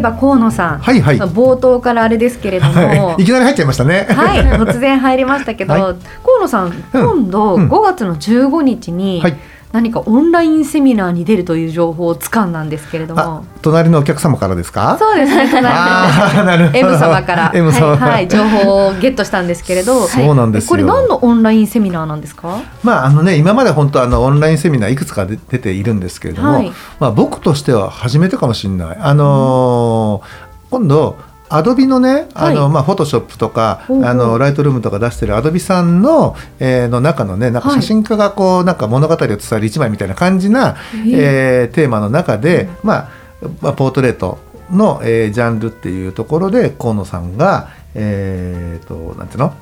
えば河野さん、はいはい、まあ冒頭からあれですけれども、はい、いきなり入っちゃいましたね。はい、突然入りましたけど、はい。河野さん、今度うん。5月の15日にはい何かオンラインセミナーに出るという情報を掴んだんですけれどあも、隣のお客様からですか？そうですね、隣あーなるほど。M 様から、M 様。はい、はい、情報をゲットしたんですけれど、そうなんですよ。これ何のオンラインセミナーなんですか？まああのね今まで本当あのオンラインセミナーいくつか出出ているんですけれども、はい。まあ僕としては初めてかもしれない。あのー今度アドビのね、あのはい。まあフォトショップとかほうほう。あのライトルームとか出してるアドビさんの、えーの中のねなんかはい。写真家がこうなんか物語を伝える一枚みたいな感じな、ええーテーマの中で、まあまあポートレートの、えージャンルっていうところで河野さんがえー、となんていうの？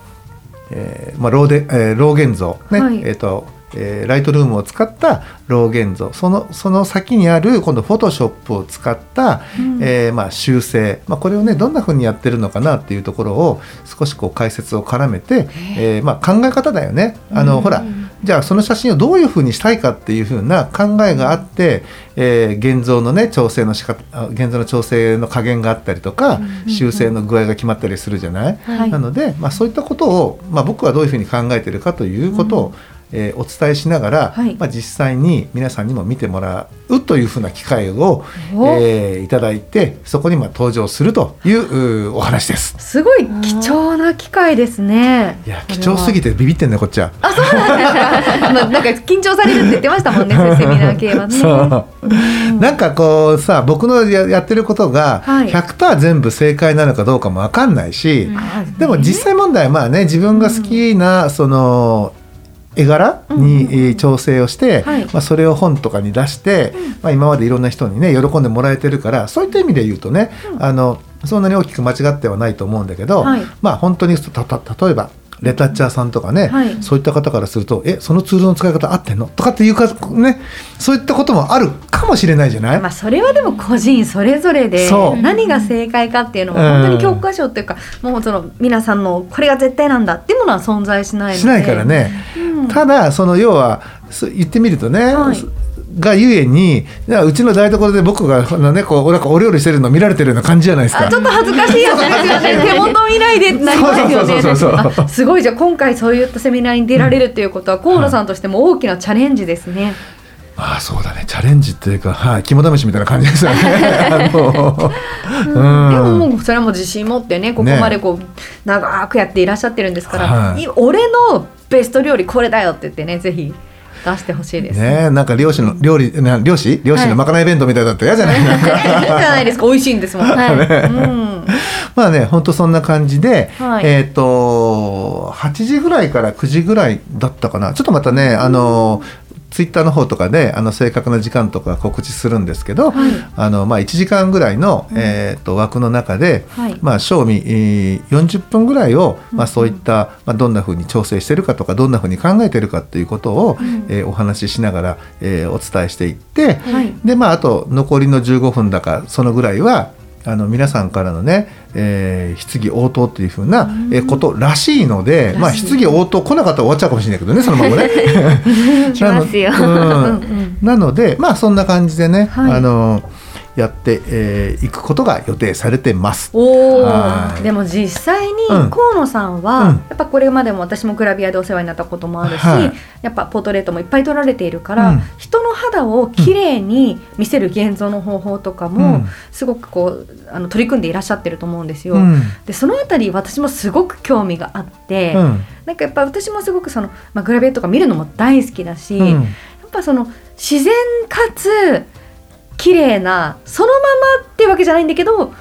えーまあ、ローで、えー、ロー現像ね、はい。えっ、と、えーライトルームを使ったロー現像。そのその先にある今度フォトショップを使った、うん。えーまあ、修正、まあ、これをねどんな風にやってるのかなっていうところを少しこう解説を絡めて、えー。まあ、考え方だよね。あの、うん。ほらじゃあその写真をどういう風にしたいかっていう風な考えがあって、えー現像のね調整の仕方あ現像の調整の加減があったりとか、修正の具合が決まったりするじゃない、はい。なので、まあ、そういったことを、まあ、僕はどういうふうに考えているかということを、えーお伝えしながら、はいまあ、実際に皆さんにも見てもらうというふうな機会を、おえーいただいてそこにまあ登場するといううお話です。すごい貴重な機会ですね。いや貴重すぎてビビってんねこっちは。あ、そうなんですか。まあなんか緊張されるって言ってましたもんね、セミナー系はね。そうなんかこうさ僕のややってることがはい100%全部正解なのかどうかも分かんないし、あでも実際問題まあね自分が好きなその絵柄にえー調整をして、はい。まあ、それを本とかに出して、まあ、今までいろんな人にね喜んでもらえてるからそういった意味で言うとね、あのそんなに大きく間違ってはないと思うんだけど、はい。まあ本当に例えばレタッチャーさんとかね、はい。そういった方からすると「えそのツールの使い方合ってんの?」とかっていうかねそういったこともあるかもしれないじゃない、まあそれはでも個人それぞれで何が正解かっていうのはうん。本当に教科書っていうか、もうその皆さんのこれが絶対なんだっていうものは存在しないので。しないからね。うんただその要は言ってみるとね、はい。がゆえにうちの台所で僕がね、こうなんかお料理してるの見られてるような感じじゃないですか。あちょっと恥ずかしいやつですよね。手元見ないでなりますよね。すごい。じゃあ今回そういったセミナーに出られるっていうことは河野さんとしても大きなチャレンジですね、まあそうだね。チャレンジっていうか、はい、肝試しみたいな感じですよね。あのうん。でももうそれはもう自信持ってねここまでこう長くやっていらっしゃってるんですから、はい。い俺のベスト料理これだよって言ってねぜひ出してほしいです。ねなんか漁師の料理な漁師？漁師のまかない弁当みたいだったら嫌じゃない、なんか。いいじゃないですか。美味しいんですもん。はい。うん。まあね本当そんな感じで、はい。えっ、と8時ぐらいから9時ぐらいだったかな。ちょっとまたね、あのツイッターの方とかであの正確な時間とか告知するんですけど、はい。あのまあ、1時間ぐらいの、えー、と枠の中で、はい。まあ、賞味、えー40分ぐらいを、まあ、そういった、まあ、どんなふうに調整してるかとかどんなふうに考えてるかっていうことを、えーお話ししながら、えーお伝えしていって、はい。でまああと残りの15分だかそのぐらいはあの皆さんからのね、えー質疑応答っていうふうな、えーことらしいので、まあ質疑応答来なかったら終わっちゃうかもしれないけどね そのままね。来ますよ。なの,、うん。なのでまあそんな感じでね、はい。あのやって、えーいくことが予定されてます。おでも実際にうん。河野さんは、うん。やっぱこれまでも私もグラビアでお世話になったこともあるし、はい。やっぱポートレートもいっぱい撮られているから、うん。人の肌を綺麗に見せる現像の方法とかも、うん。すごくこうあの取り組んでいらっしゃってると思うんですよ。うん。でそのあたり私もすごく興味があって、うん。なんかやっぱ私もすごくその、まあ、グラビアとか見るのも大好きだし、うん。やっぱその自然かつ綺麗なそのままってわけじゃないんだけど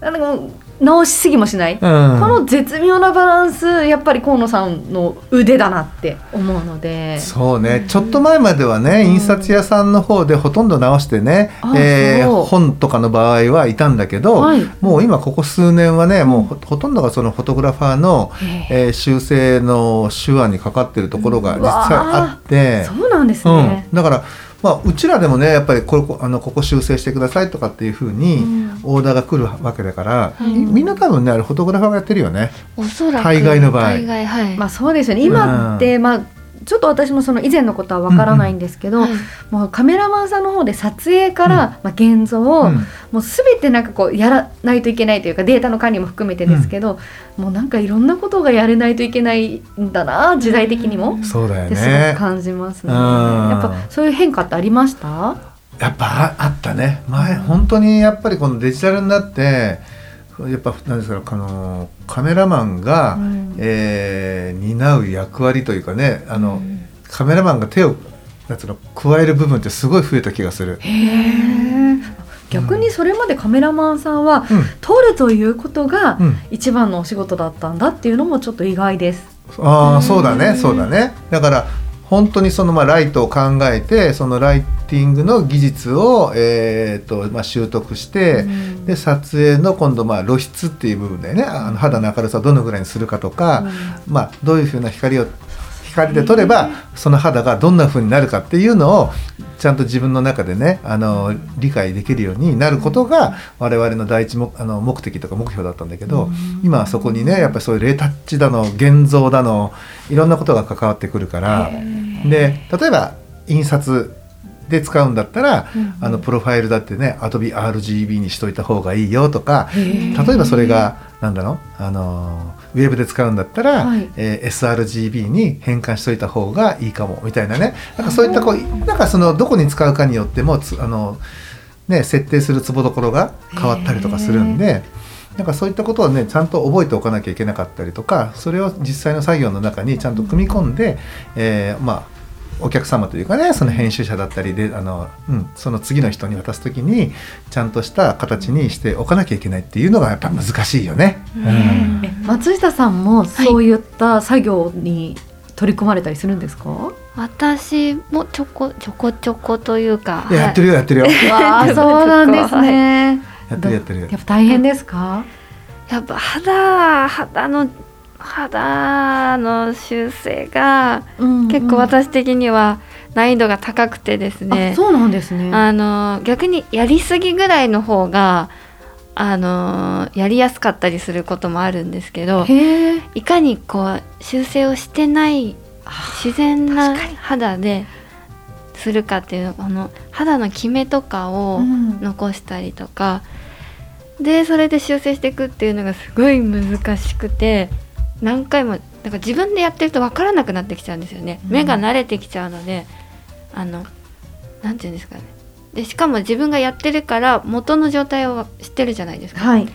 あの直しすぎもしない、うん。この絶妙なバランスやっぱり河野さんの腕だなって思うので。そうね、ちょっと前まではね、印刷屋さんの方でほとんど直してね、あえー本とかの場合はいたんだけど、はい。もう今ここ数年はね、もうほほとんどがそのフォトグラファーの、へえ。ー修正の手腕にかかってるところが実際あって、そうなんですうん。ね、だから、まあ、うちらでもねやっぱりここあのここ修正してくださいとかっていうふうにオーダーが来るわけだから、みんな多分ねあれフォトグラファーがやってるよね。おそらく。大概の場合。大概はい、まあそうですよね。今って、まあちょっと私もその以前のことはわからないんですけど、はいもうカメラマンさんの方で撮影から、まあ、現像を、うん。もう全てなんかこうやらないといけないというかデータの管理も含めてですけど、もうなんかいろんなことがやれないといけないんだな時代的にも、そうだよってすごねく。感じますね。うん。やっぱそういう変化ってありました？やっぱああったね。前本当にやっぱりこのデジタルになってやっぱなんですかあのカメラマンが、うん。えー担う役割というかねあの、カメラマンが手をなんつうの加える部分ってすごい増えた気がする。逆にそれまでカメラマンさんは、うん。撮るということがうん。一番のお仕事だったんだっていうのもちょっと意外です。ああそうだねそうだね。だから本当にそのまあライトを考えてそのライティングの技術を、えーとまあ、習得して、で撮影の今度まあ露出っていう部分でね。あの肌の明るさをどのぐらいにするかとか、まあ、どういうふうな光を光で撮ればその肌がどんな風になるかっていうのをちゃんと自分の中でねあの理解できるようになることが我々の第一目あの目的とか目標だったんだけど今はそこにねやっぱりそういうレータッチだの現像だのいろんなことが関わってくるからで例えば印刷で使うんだったら、あのプロファイルだってね AdobeRGB にしといた方がいいよとか例えばそれがなんだろうあのウェブで使うんだったら、はい。えー sRGB に変換しといた方がいいかもみたいなね。なんかそういったこうなんかそのどこに使うかによってもつあの、ね、設定するツボどころが変わったりとかするんで。なんかそういったことをねちゃんと覚えておかなきゃいけなかったりとかそれを実際の作業の中にちゃんと組み込んで、えーまあお客様というかねその編集者だったりであの、うん、その次の人に渡す時にちゃんとした形にしておかなきゃいけないっていうのがやっぱ難しいよね。うんえ松下さんもそういった作業に取り組まれたりするんですか、私もちょこちょこちょこというかいややってるよやってるよ。わあそうなんですね。やってるやってるやっぱ大変ですか？やっぱ肌肌の肌の修正が結構私的には難易度が高くてですね、あそうなんですね。あの逆にやりすぎぐらいの方があのやりやすかったりすることもあるんですけど。いかにこう修正をしてない自然な肌でするかっていうあの肌のキメとかをうん。残したりとか、でそれで修正していくっていうのがすごい難しくて何回もなんか自分でやってると分からなくなってきちゃうんですよね、うん。目が慣れてきちゃうのであのなんていうんですかねでしかも自分がやってるから元の状態を知ってるじゃないですかはい。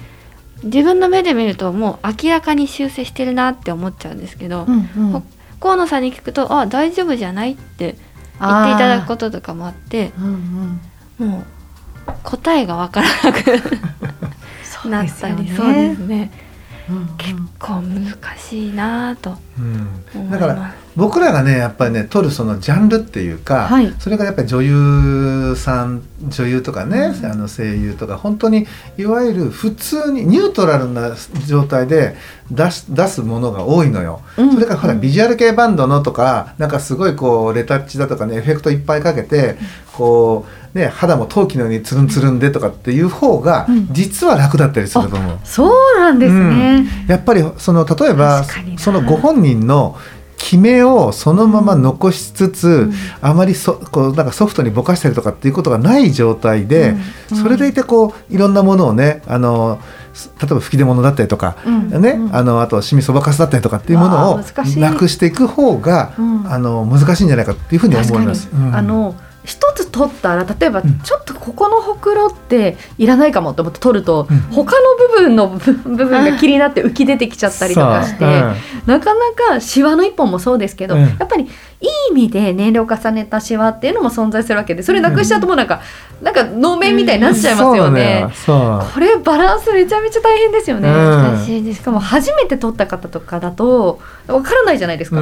自分の目で見るともう明らかに修正してるなって思っちゃうんですけど、うんうんほ河野さんに聞くと「あ大丈夫じゃない?」って言っていただくこととかもあってうんうん。もう答えが分からなく そうなった。りそうですねうんうん結構難しいなぁとうん思いますだから僕らがねやっぱりね撮るそのジャンルっていうか、はい。それがやっぱり女優さん女優とかね、あの声優とか本当にいわゆる普通にニュートラルな状態で出す出すものが多いのよ。うん。それからほらビジュアル系バンドのとかなんかすごいこうレタッチだとかねエフェクトいっぱいかけてこうね肌も陶器のようにつるんつるんでとかっていう方がうん。実は楽だったりすると思う。そうなんですね。やっぱりその例えばそのご本人の決めをそのまま残しつつ、あまりそこうなんかソフトにぼかしたりとかっていうことがない状態で、うん。それでいてこういろんなものをねあのす例えば吹き出物だったりとか、うん。ねうん。あのあとシミそばかすだったりとかっていうものをなくしていく方が、うん。あの難しいんじゃないかっていうふうに思います。うん。あの一つ取ったら例えばちょっとここのほくろっていらないかもと思って取ると、うん、他の部分の部分が気になって浮き出てきちゃったりとかして、うん、なかなかシワの一本もそうですけど、うん、やっぱりいい意味で年齢を重ねたシワっていうのも存在するわけでそれなくしちゃうともうなんか、なんか能面みたいになっちゃいますよね。これバランスめちゃめちゃ大変ですよね。難しいです。しかも初めて取った方とかだとわからないじゃないですか。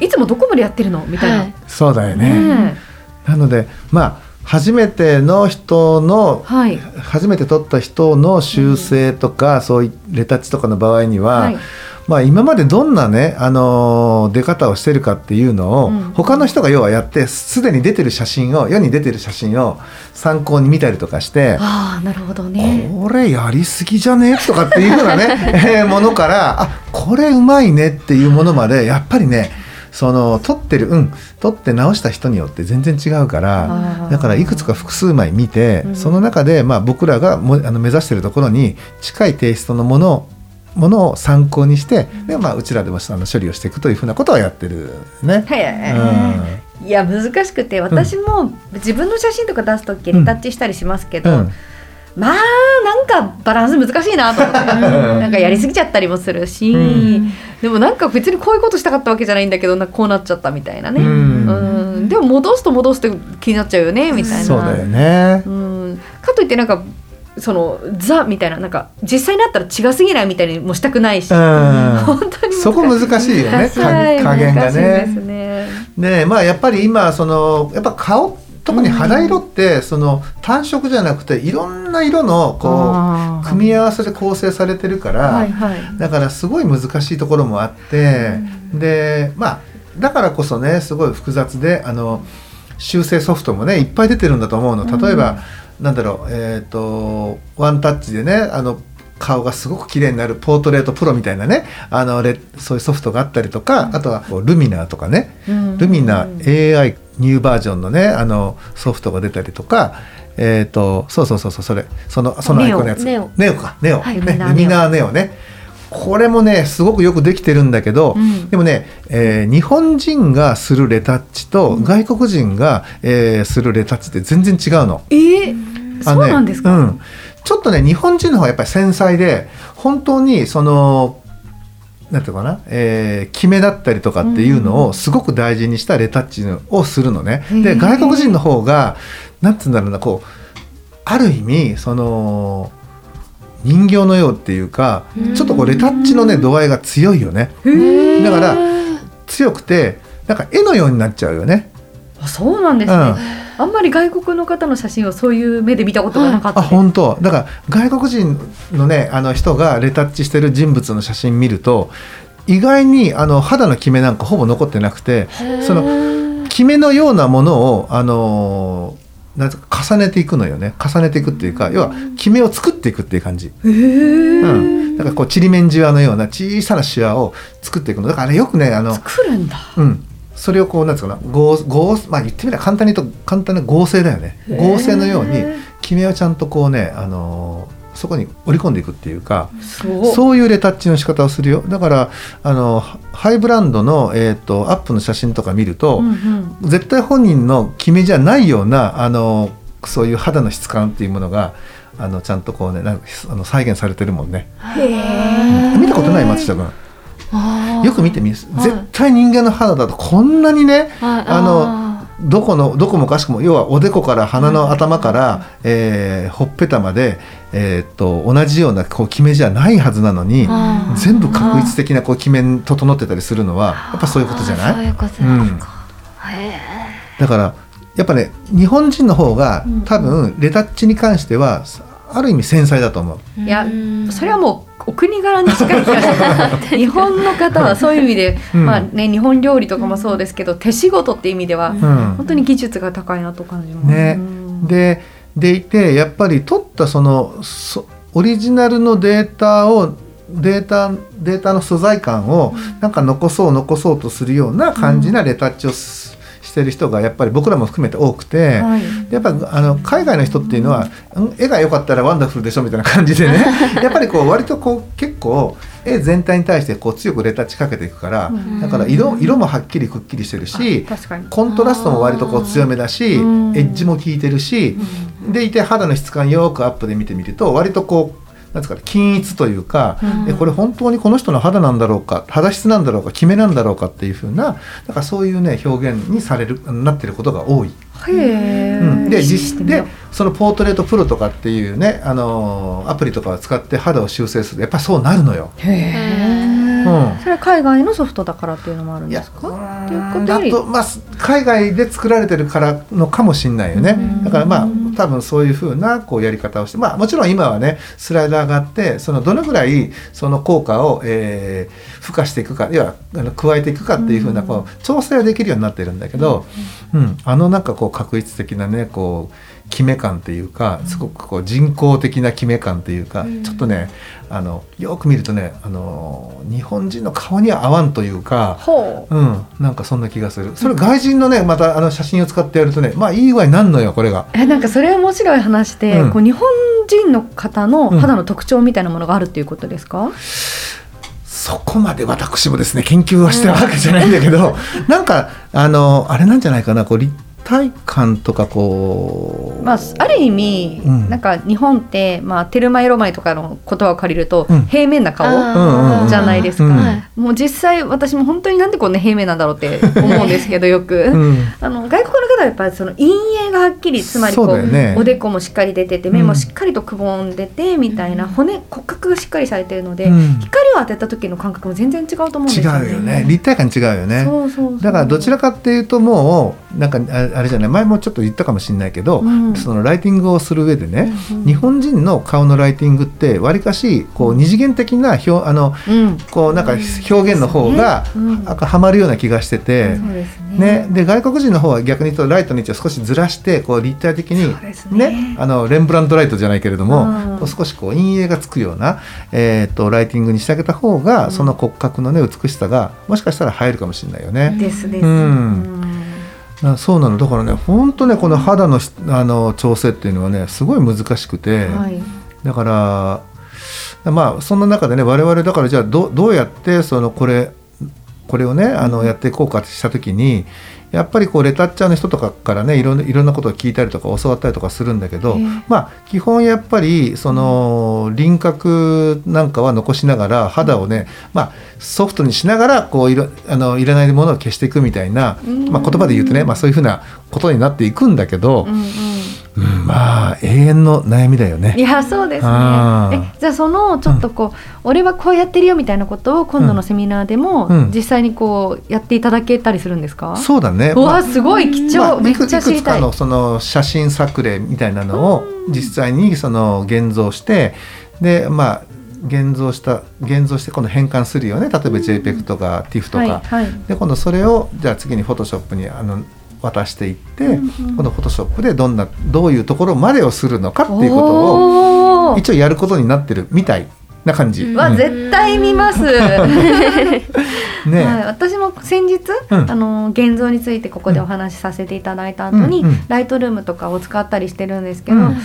いつもどこまでやってるの？みたいな。はい、そうだよね。ねなのでまあ初めての人の、はい、初めて取った人の修正とか、うん、そういうレタッチとかの場合には、はい、まあ、今までどんなね、あのー、出方をしてるかっていうのを、うん、他の人が要はやってすでに出てる写真を世に出てる写真を参考に見たりとかしてあなるほどね。これやりすぎじゃね？とかっていうようなね、えー、ものからあこれうまいねっていうものまでやっぱりねその撮ってるうん。撮って直した人によって全然違うからだからいくつか複数枚見て、うん、その中でまあ僕らがもあの目指してるところに近いテイストのものものを参考にして、でまあ、うちらでもあの処理をしていくというふうなことはやってるね。うん、いや難しくて私も自分の写真とか出す時リタッチしたりしますけど、うんまあなんかバランス難しいなと思って。なんかやりすぎちゃったりもするし、うん、でもなんか別にこういうことしたかったわけじゃないんだけどなこうなっちゃったみたいなね、うん、うん、でも戻すと戻すと気になっちゃうよねみたいな。そうだよね、うん、かといってなんかそのザみたいななんか実際になったら違すぎないみたいにもしたくないし、本当にそこ難しいよね。加減がね。ね。ねまあやっぱり今そのやっぱ顔特に肌色ってその単色じゃなくていろんな色のこう組み合わせで構成されてるから、だからすごい難しいところもあって、でまあだからこそねすごい複雑であの修正ソフトもねいっぱい出てるんだと思うの。例えば、うなんだろうえっ、とワンタッチでねあの顔がすごく綺麗になるポートレートプロみたいなねあのそういうソフトがあったりとか、あとはルミナーとかね、ルミナー AI ニューバージョンのねあのソフトが出たりとかえっ、ー、とそうそうそうそうそれそのそのアイコンのやつ。ネオ。ネオかネオ、はい、ねルミナーネオね。これもねすごくよくできてるんだけど、うん、でもね、えー、日本人がするレタッチと外国人が、うん、えー、するレタッチって全然違うの。えー、そうなんですか、うん、ちょっとね日本人の方がやっぱり繊細で本当にそのなんていうかな、えー、決めだったりとかっていうのをすごく大事にしたレタッチをするのね。で外国人の方がなんつうんだろうなこうある意味その人形のようっていうかちょっとこうレタッチのね度合いが強いよね。だから強くてなんか絵のようになっちゃうよね。あそうなんですね、うんあんまり外国の方の写真をそういう目で見たことがなかった、あ本当。だから外国人のねあの人がレタッチしてる人物の写真見ると意外にあの肌のキメなんかほぼ残ってなくてそのキメのようなものをあのなんか重ねていくのよね。重ねていくっていうか要はキメを作っていくっていう感じ、うん、だからこうちりめんじわのような小さなシワを作っていくの。だから、ね、よくねあの作るんだ、うん、それをこうなんつうかな合合まあ言ってみれば簡単に言うと簡単な合成だよね。合成のように君はちゃんとこうねあのー、そこに織り込んでいくっていうかそういうレタッチの仕方をするよ。だからあのハイブランドの、えーと、アップの写真とか見ると、うんうん、絶対本人の決めじゃないようなあのそういう肌の質感っていうものがあのちゃんとこうねなんかあの再現されてるもんね。見たことない松下君よく見てみ絶対人間の肌だとこんなにね、あのどこのどこもかしくも要はおでこから鼻の頭から、えー、ほっぺたまで、えー、っと同じようなこう決めじゃないはずなのに全部確一的なこう決め整ってたりするのはやっぱそういうことじゃない、うん、だからやっぱね日本人の方が多分レタッチに関してはある意味繊細だと思う。いやそれはもうお国柄に近い気がします。日本の方はそういう意味で、うん、まあね、日本料理とかもそうですけど手仕事っていう意味では、うん、本当に技術が高いなと感じます。ね、ででいてやっぱり取ったそのオリジナルのデータをデータデータの素材感をなんか残そう残そうとするような感じなレタッチをしてる人がやっぱり僕らも含めて多くて、はい、やっぱあの海外の人っていうのは、うん、絵が良かったらワンダフルでしょみたいな感じでね。やっぱりこう割とこう結構絵全体に対してこう強くレタッチかけていくから、だから色色もはっきりくっきりしてるしコントラストも割とこう強めだしエうん。ッジも効いてるしでいて肌の質感よくアップで見てみると割とこうなんですかね均一というか、えこれ本当にこの人の肌なんだろうか肌質なんだろうかキメなんだろうかっていう風なだからそういうね表現にされるなってることが多い。うん、で実でそのポートレートプロとかっていうね、あのーアプリとかを使って肌を修正するとやっぱりそうなるのよ。へえ、うんそれは海外のソフトだからっていうのもあるんですか？うっていうこん。とだとまあ海外で作られてるからのかもしれないよね。うん。だからまあ多分そういうふうなこうやり方をしてまあもちろん今はねスライダーがあってそのどのぐらいその効果を、えー付加していくか要はあの加えていくかっていうふうなこう調整はできるようになってるんだけど、うん、あのなんかこう確率的なねこう決め感っていうかすごくこう人工的な決め感っていうか、ちょっとねあのよく見るとねあの日本人の顔には合わんというか。ほう。ん、なんかそんな気がする。それ外人のね、またあの写真を使ってやるとね、まあいい具合になんのよ、これが。うえなんかそれ面白い話で、うん。こう日本人の方の肌の特徴みたいなものがあるっていうことですか、そこまで私もですね、研究はしてるわけじゃないんだけど、なんか、あの、あれなんじゃないかな、こう立体感とかこう。まあ、ある意味、うん。なんか日本って、まあ、テルマエロマエとかの言葉を借りると、うん。平面な顔じゃないですか、うんはい。もう実際私も本当になんでこんな平面なんだろうって思うんですけどよく、うん、あの外国の方はやっぱりその陰影がはっきりつまりこそうねおでこもしっかり出てて目もしっかりとくぼんでてみたいな骨骨格がしっかりされてるので、うん。光を当てた時の感覚も全然違うと思うんです違よね。うよね、立体感違うよね。そうそうそう。だからどちらかっていうともうなんかああれじゃない前もちょっと言ったかもしれないけど、うん。そのライティングをする上でね、うん日本人の顔のライティングってわりかしこう二次元的な表あのうん。こうなんか表現の方がはまるような気がしてて、ね。ね、で外国人の方は逆に言うとライトの位置を少しずらしてこう立体的にそうですね。あのレンブラントライトじゃないけれども、少しこう陰影がつくような、えー、とライティングにしてあげた方が、うん。その骨格のね美しさがもしかしたら入るかもしれないよね。ですです。うんあそうなの。だからね本当ねこの肌のしあの調整っていうのはねすごい難しくて、はい。だからまあそんな中でね我々だからじゃあどどうやってそのこれこれをねあのやっていこうかってした時にやっぱりこうレタッチャーの人とかからねいろんないろんなことを聞いたりとか教わったりとかするんだけど、ええまあ基本やっぱりその輪郭なんかは残しながら肌をね、まあ、ソフトにしながらこういろあのいらないものを消していくみたいな、うんまあ、言葉で言うとね、まあ、そういうふうなことになっていくんだけどう、んうん。うん。まあ永遠の悩みだよね。いやそうですね。えじゃあそのちょっとこう、俺はこうやってるよみたいなことを今度のセミナーでもうん。実際にこうやっていただけたりするんですか、そうだね。うわまあすごい貴重、まあ、めっちゃ知りたい。いのその写真作例みたいなのを実際にその現像してでまあ現像した現像して今度変換するよね。例えば JPEG とか TIFF とか、はいはい。で今度それをじゃあ次に Photoshop にあの渡していって、うんうん。今度 Photoshop でどんなどういうところまでをするのかっていうことを一応やることになってるみたいな感じ。わうん。絶対見ます、ね、はい、私も先日、うん。あの現像についてここでお話しさせていただいた後に、うんうん。ライトルームとかを使ったりしてるんですけど、うん。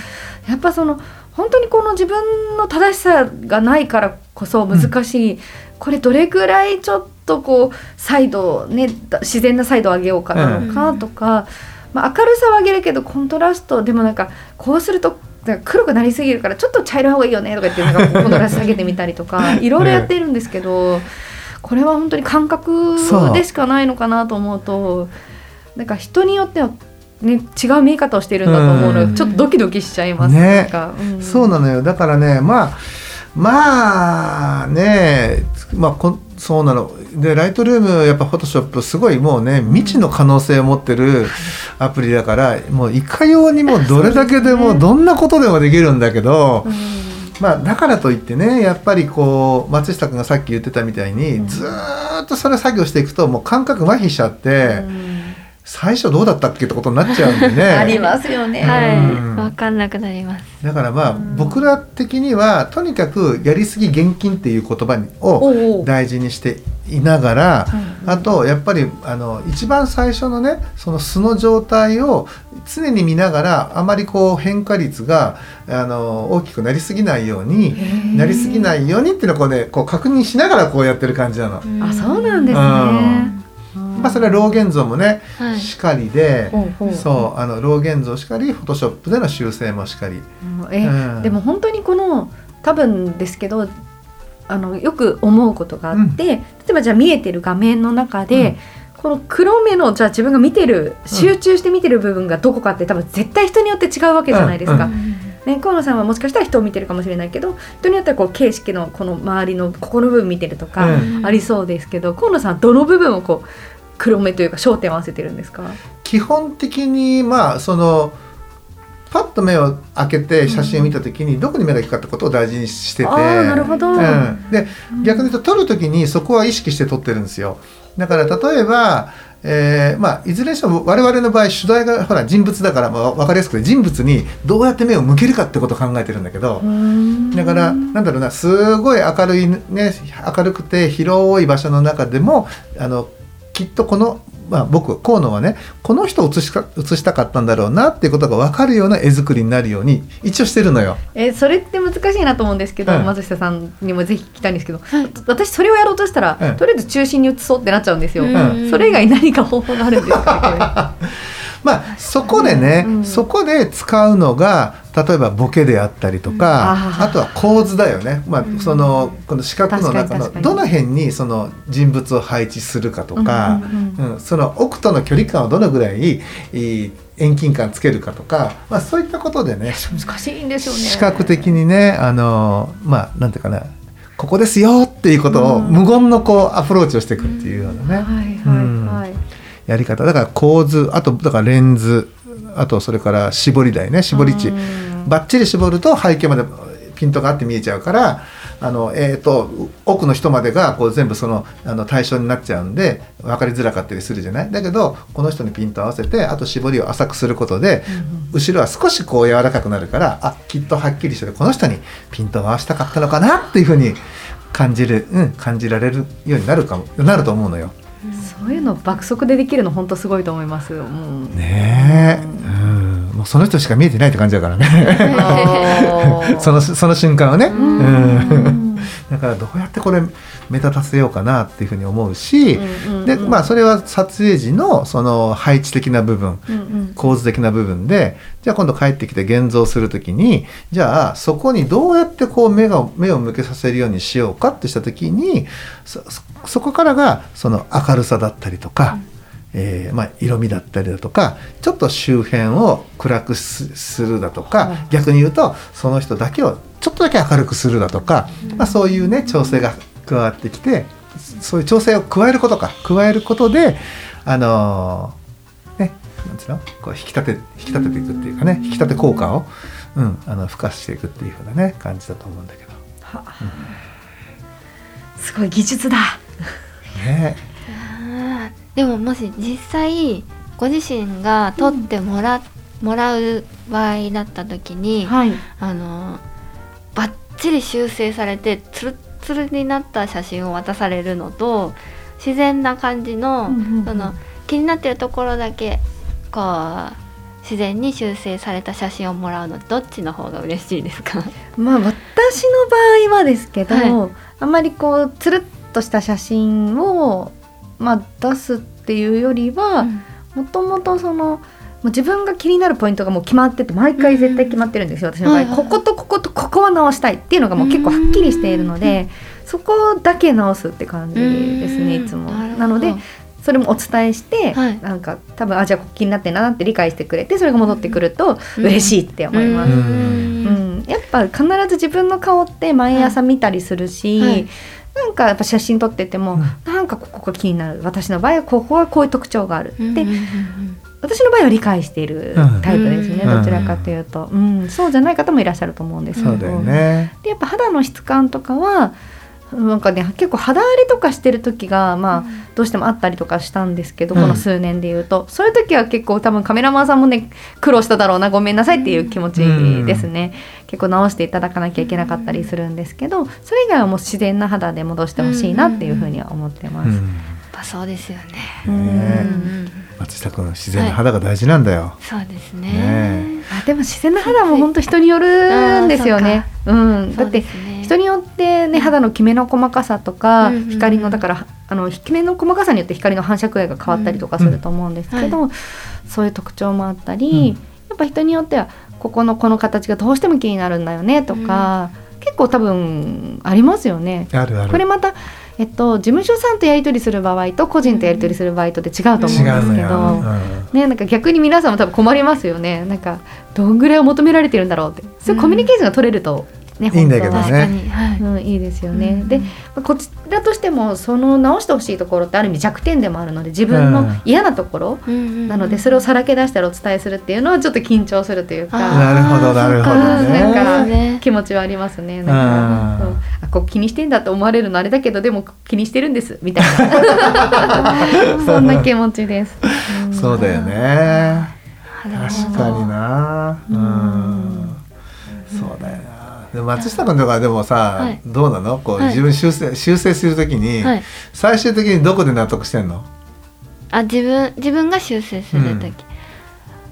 やっぱその本当にこの自分の正しさがないからこそ難しい、これどれぐらいちょっとこう再度ねだ自然な再度を上げようかなのかとか、まあ、明るさは上げるけどコントラストでもなんかこうすると黒くなりすぎるからちょっと茶色い方がいいよねとか言ってなんかコントラスト下げてみたりとか いろいろやってるんですけど、これは本当に感覚でしかないのかなと思うとなんか人によっては、ね、違う見え方をしてるんだと思うので、うん。ちょっとドキドキしちゃいます。ね。うん。そうなのよ。だからねまあまあねまあこそうなの。でライトルームやっぱフォトショップすごいもうね未知の可能性を持ってるアプリだからもういかようにもどれだけでもどんなことでもできるんだけど、うん。まあだからといってねやっぱりこう松下君がさっき言ってたみたいに、うん。ずーっとそれ作業していくともう感覚麻痺しちゃって。最初どうだったっけってことになっちゃうんでね。ありますよね。はい、うん。分かんなくなります。だからまあうん。僕ら的にはとにかくやりすぎ現金っていう言葉を大事にしていながらうんあとやっぱりあの一番最初のねその素の状態を常に見ながらあまりこう変化率があの大きくなりすぎないようにー。なりすぎないようにっていうのをこうねこう確認しながらこうやってる感じなの。あ、そうなんですね。まあそれは老現像もねはい。しかりでそうあの老現像しかりフォトショップでの修正もしかり。うんえ、うん。でも本当にこの多分ですけどあのよく思うことがあって、例えばじゃあ見えてる画面の中で、うん。この黒目のじゃあ自分が見てる集中して見てる部分がどこかって多分絶対人によって違うわけじゃないですか。うんね、河野さんはもしかしたら人を見てるかもしれないけど人によってはこう形式のこの周りのここの部分見てるとかうん。ありそうですけど、河野さんはどの部分をこう黒目というか焦点を合わせてるんですか？基本的にまあそのパッと目を開けて写真を見た時にどこに目が行くかってことを大事にしてて、あーなるほど、うん、で逆に言うと撮る時にそこは意識して撮ってるんですよ。だから例えば、えーまあ、いずれにしても我々の場合主題がほら人物だから、まあ、分かりやすくて人物にどうやって目を向けるかってことを考えてるんだけど、だからなんだろうなすごい明るいね明るくて広い場所の中でもあのきっとこの、まあ、僕河野はねこの人を写しか写したかったんだろうなっていうことが分かるような絵作りになるように一応してるのよ。えそれって難しいなと思うんですけど、うん松下さんにもぜひ聞きたいんですけどはい私それをやろうとしたら、うんとりあえず中心に移そうってなっちゃうんですよ、ん。それ以外何か方法があるんですか まあそこでね、うんそこで使うのが例えばボケであったりとか、うんあとは構図だよね、まあ、そのこの四角の中のどの辺にその人物を配置するかとか、うんうんうんその奥との距離感をどのぐらいいい遠近感つけるかとか、まあ、そういったことでね難しいんですよね。視覚的にねあのまあなんていうかなここですよっていうことをうん。無言のこうアプローチをしていくっていうようなね、はいはいはい、やり方。だから構図あとだからレンズあとそれから絞り台ね。絞り値。うん。バッチリ絞ると背景までピントがあって見えちゃうからあの、えー、と奥の人までがこう全部そのあの対象になっちゃうんで分かりづらかったりするじゃない？だけどこの人にピント合わせてあと絞りを浅くすることで、後ろは少しこう柔らかくなるからあきっとはっきりしてる。この人にピントを合わせたかったのかな？っていうふうに感じる、うん、感じられるようになるかもなると思うのよ。そういうの爆速でできるの本当すごいと思います。う。んねえ、うん、もうその人しか見えてないって感じだからね。そのその瞬間はね、ううん。ん、だからどうやってこれ目立たせようかなっていうふうに思うし、でまあそれは撮影時のその配置的な部分うんうん。構図的な部分でじゃあ今度帰ってきて現像する時にじゃあそこにどうやってこう目が目を向けさせるようにしようかってした時にそこからがその明るさだったりとか、えーまあ、色味だったりだとかちょっと周辺を暗くすするだとか、はい逆に言うとその人だけをちょっとだけ明るくするだとか、まあ、そういうね調整が加わってきてそういう調整を加えることか加えることであのーねなんつうの？こう引き立て引き立てていくっていうかね引き立て効果を、うん、あの付加していくっていうふうなね感じだと思うんだけど。はすごい技術だ。ねでももし実際ご自身が撮ってもら,、もらう場合だった時に、はい。あのバッチリ修正されてツルッツルになった写真を渡されるのと自然な感じの,、うんうんうん。その気になってるところだけこう自然に修正された写真をもらうのどっちの方が嬉しいですか？まあ私の場合はですけど、はあんまりこうつるっとした写真をまあ出すっていうよりは、もともとそのもう自分が気になるポイントがもう決まってて毎回絶対決まってるんですよ、私の場合、はいはいはい。こことこことここは直したいっていうのがもう結構はっきりしているので、そこだけ直すって感じですねいつも。なのでそれもお伝えして、はい。なんか多分あじゃあ気になってんなって理解してくれてそれが戻ってくるとうん嬉しいって思います。ううん。やっぱ必ず自分の顔って毎朝見たりするし、はいなんかやっぱ写真撮ってても、うん。なんかここが気になる。私の場合はここはこういう特徴がある、でうんうんうん。私の場合は理解しているタイプですね、うん。どちらかというと、うん。そうじゃない方もいらっしゃると思うんですけど。ね。でやっぱ肌の質感とかはなんかね結構肌荒れとかしてる時がまあどうしてもあったりとかしたんですけど、この数年で言うと。そういう時は結構多分カメラマンさんもね苦労しただろうなごめんなさいっていう気持ちですね、結構直していただかなきゃいけなかったりするんですけどそれ以外はもう自然な肌で戻してほしいなっていうふうには思ってます。やっぱそうですよね。ね松下君自然な肌が大事なんだよ。はい、そうですね。ねあでも自然な肌も本当人によるんですよね。うん、だって、人によってね肌のきめの細かさとか、うんうん、光のだからあのきめの細かさによって光の反射具合が変わったりとかすると思うんですけど、うん。はい、そういう特徴もあったり、やっぱ人によってはここのこの形がどうしても気になるんだよねとか、結構多分ありますよね。あるある。これまたえっと、事務所さんとやり取りする場合と個人とやり取りする場合とで違うと思うんですけど、うん、ね、なんか逆に皆さんも多分困りますよね。なんかどんぐらいを求められてるんだろうって。そういうコミュニケーションが取れるとね、いいんだけどね、はいうん、いいですよね、うん、でこちらとしてもその直してほしいところってある意味弱点でもあるので自分の嫌なところ、うん、なのでそれをさらけ出したらお伝えするっていうのはちょっと緊張するというかなるほどなるほど、ね、なんか気持ちはありますね。なん。か、あこう気にしてんだと思われるのあれだけどでも気にしてるんですみたいな。そんな気持ちです、そうだよね。確かにな。うん。そうだよなで松下君とかでもさ、はい、どうなの？こう、はい、自分修正修正するときに、はい、最終的にどこで納得してんの？あ自分自分が修正する時、うん、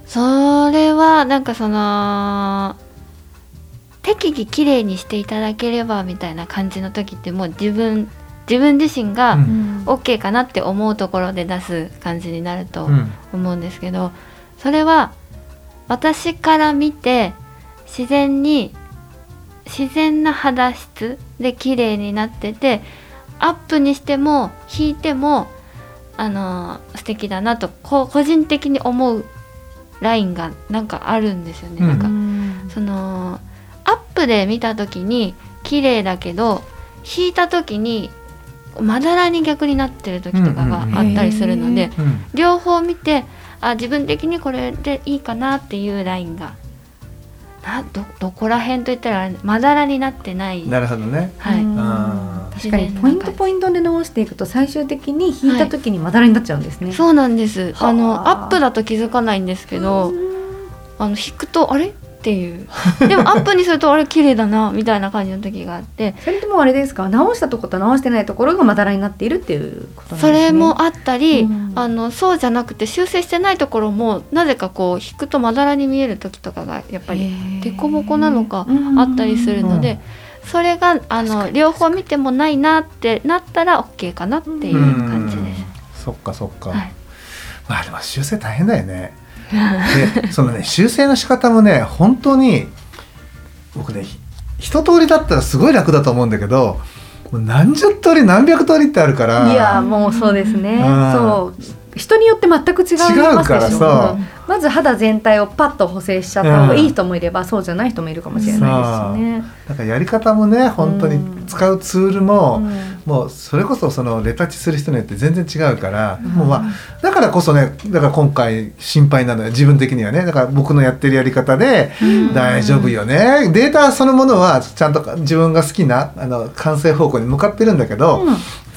それはなんかその適宜きれいにしていただければみたいな感じの時ってもう自分自分自身が OK かなって思うところで出す感じになると思うんですけど、それは私から見て自然に自然な肌質で綺麗になっててアップにしても引いてもあの素敵だなとこ個人的に思うラインがなんかあるんですよね。うん、なんかそのアップで見た時に綺麗だけど引いた時にまだらに逆になってる時とかがあったりするので、両方見てあ自分的にこれでいいかなっていうラインがなどどこら辺といったらまだらになってない。なるほどね。はい。確かにポイントポイントで直していくと最終的に引いた時にまだらになっちゃうんですね、はい、そうなんです。あ。のアップだと気づかないんですけどあの引くとあれ？っていう。でもアップにするとあれ綺麗だなみたいな感じの時があって。それでもあれですか？直したとこと直してないところがまだらになっているっていうことなんですね。それもあったり、うん、あのそうじゃなくて修正してないところもなぜかこう引くとまだらに見える時とかがやっぱり凸凹なのかあったりするので。それがあの両方見てもないなってなったら OK かなっていう感じです。そっかそっか。はい、まあでも修正大変だよね。でそのね修正の仕方もね本当に僕ね一通りだったらすごい楽だと思うんだけど何十通り何百通りってあるから。いやもうそうですね、そう人によって全く違いますからさ、まず肌全体をパッと補正しちゃった方がいい人もいれば、そうじゃない人もいるかもしれないですね。だからやり方もね本当に使うツールも、もうそれこそそのレタッチする人によって全然違うから、もうまあだからこそねだから今回心配なのよ自分的にはねだから僕のやってるやり方で大丈夫よね、データそのものはちゃんと自分が好きなあの完成方向に向かってるんだけど、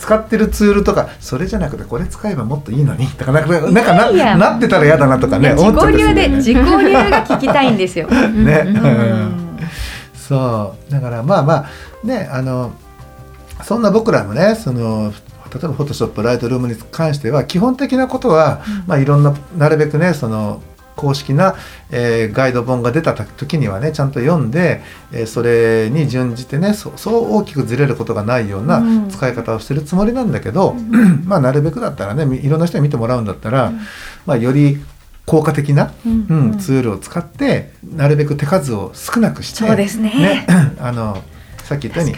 使ってるツールとかそれじゃなくてこれ使えばもっといいのにとかなんかなんかななってたら嫌だなとかね自己流で 自己流が聞きたいんですよ。ね、うん、そう。だからまあまあねあのそんな僕らもねその例えばフォトショップライトルームに関しては基本的なことは、まあ、いろんななるべくねその公式な、えー、ガイド本が出た時にはねちゃんと読んで、えー、それに準じてねそう大きくずれることがないような使い方をしてるつもりなんだけど、うん、まあなるべくだったらねいろんな人に見てもらうんだったら、うん、まあ、より効果的な、うん、うん、ツールを使ってなるべく手数を少なくしてそうですね、ね、あのさっき言ったように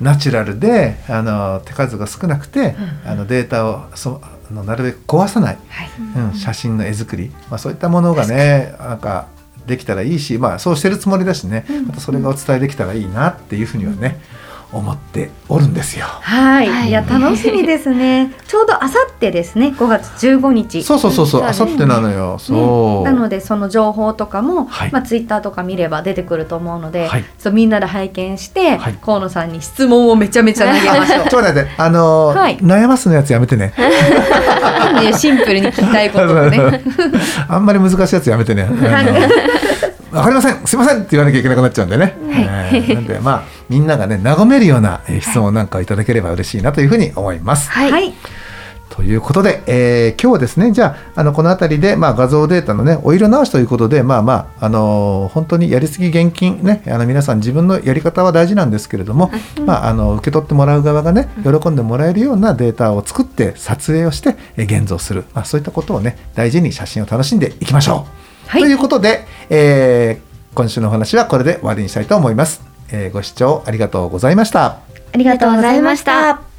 ナチュラルであの手数が少なくて、あのデータをそのなるべく壊さない、はい、うん、写真の絵作り、まあ、そういったものがねなんかできたらいいし、まあ、そうしてるつもりだしね、またそれがお伝えできたらいいなっていうふうにはね、思っておるんですよ。はい、はいい、や楽しみですね。ちょうどあさってですね、5月15日。そうそうそうそう、あさってなのよ。そう。なのでその情報とかも、はいまあツイッターとか見れば出てくると思うので、はいそうみんなで拝見して、はい河野さんに質問をめちゃめちゃ投げましょう ちょっと待って、あのーはい悩ますのやつやめてね。シンプルに聞きたいことをね。あんまり難しいやつやめてね。あのわかりません、すみません。って言わなきゃいけなくなっちゃうんでね。えーなんで、まあ、みんながね、和めるようなえー質問なんかをいただければ嬉しいなというふうに思います。はい、はい、ということで、えー今日はですね、じゃあ、あのこの辺りで、まあ、画像データのね、お色直しということで、まあまあ、あのー本当にやりすぎ厳禁ね、あの皆さん自分のやり方は大事なんですけれども、まあ、あの受け取ってもらう側がね、喜んでもらえるようなデータを作って撮影をして、えー現像する、まあ、そういったことをね、大事に写真を楽しんでいきましょう。はいということで、えー今週のお話はこれで終わりにしたいと思います。えーご視聴ありがとうございました。ありがとうございました。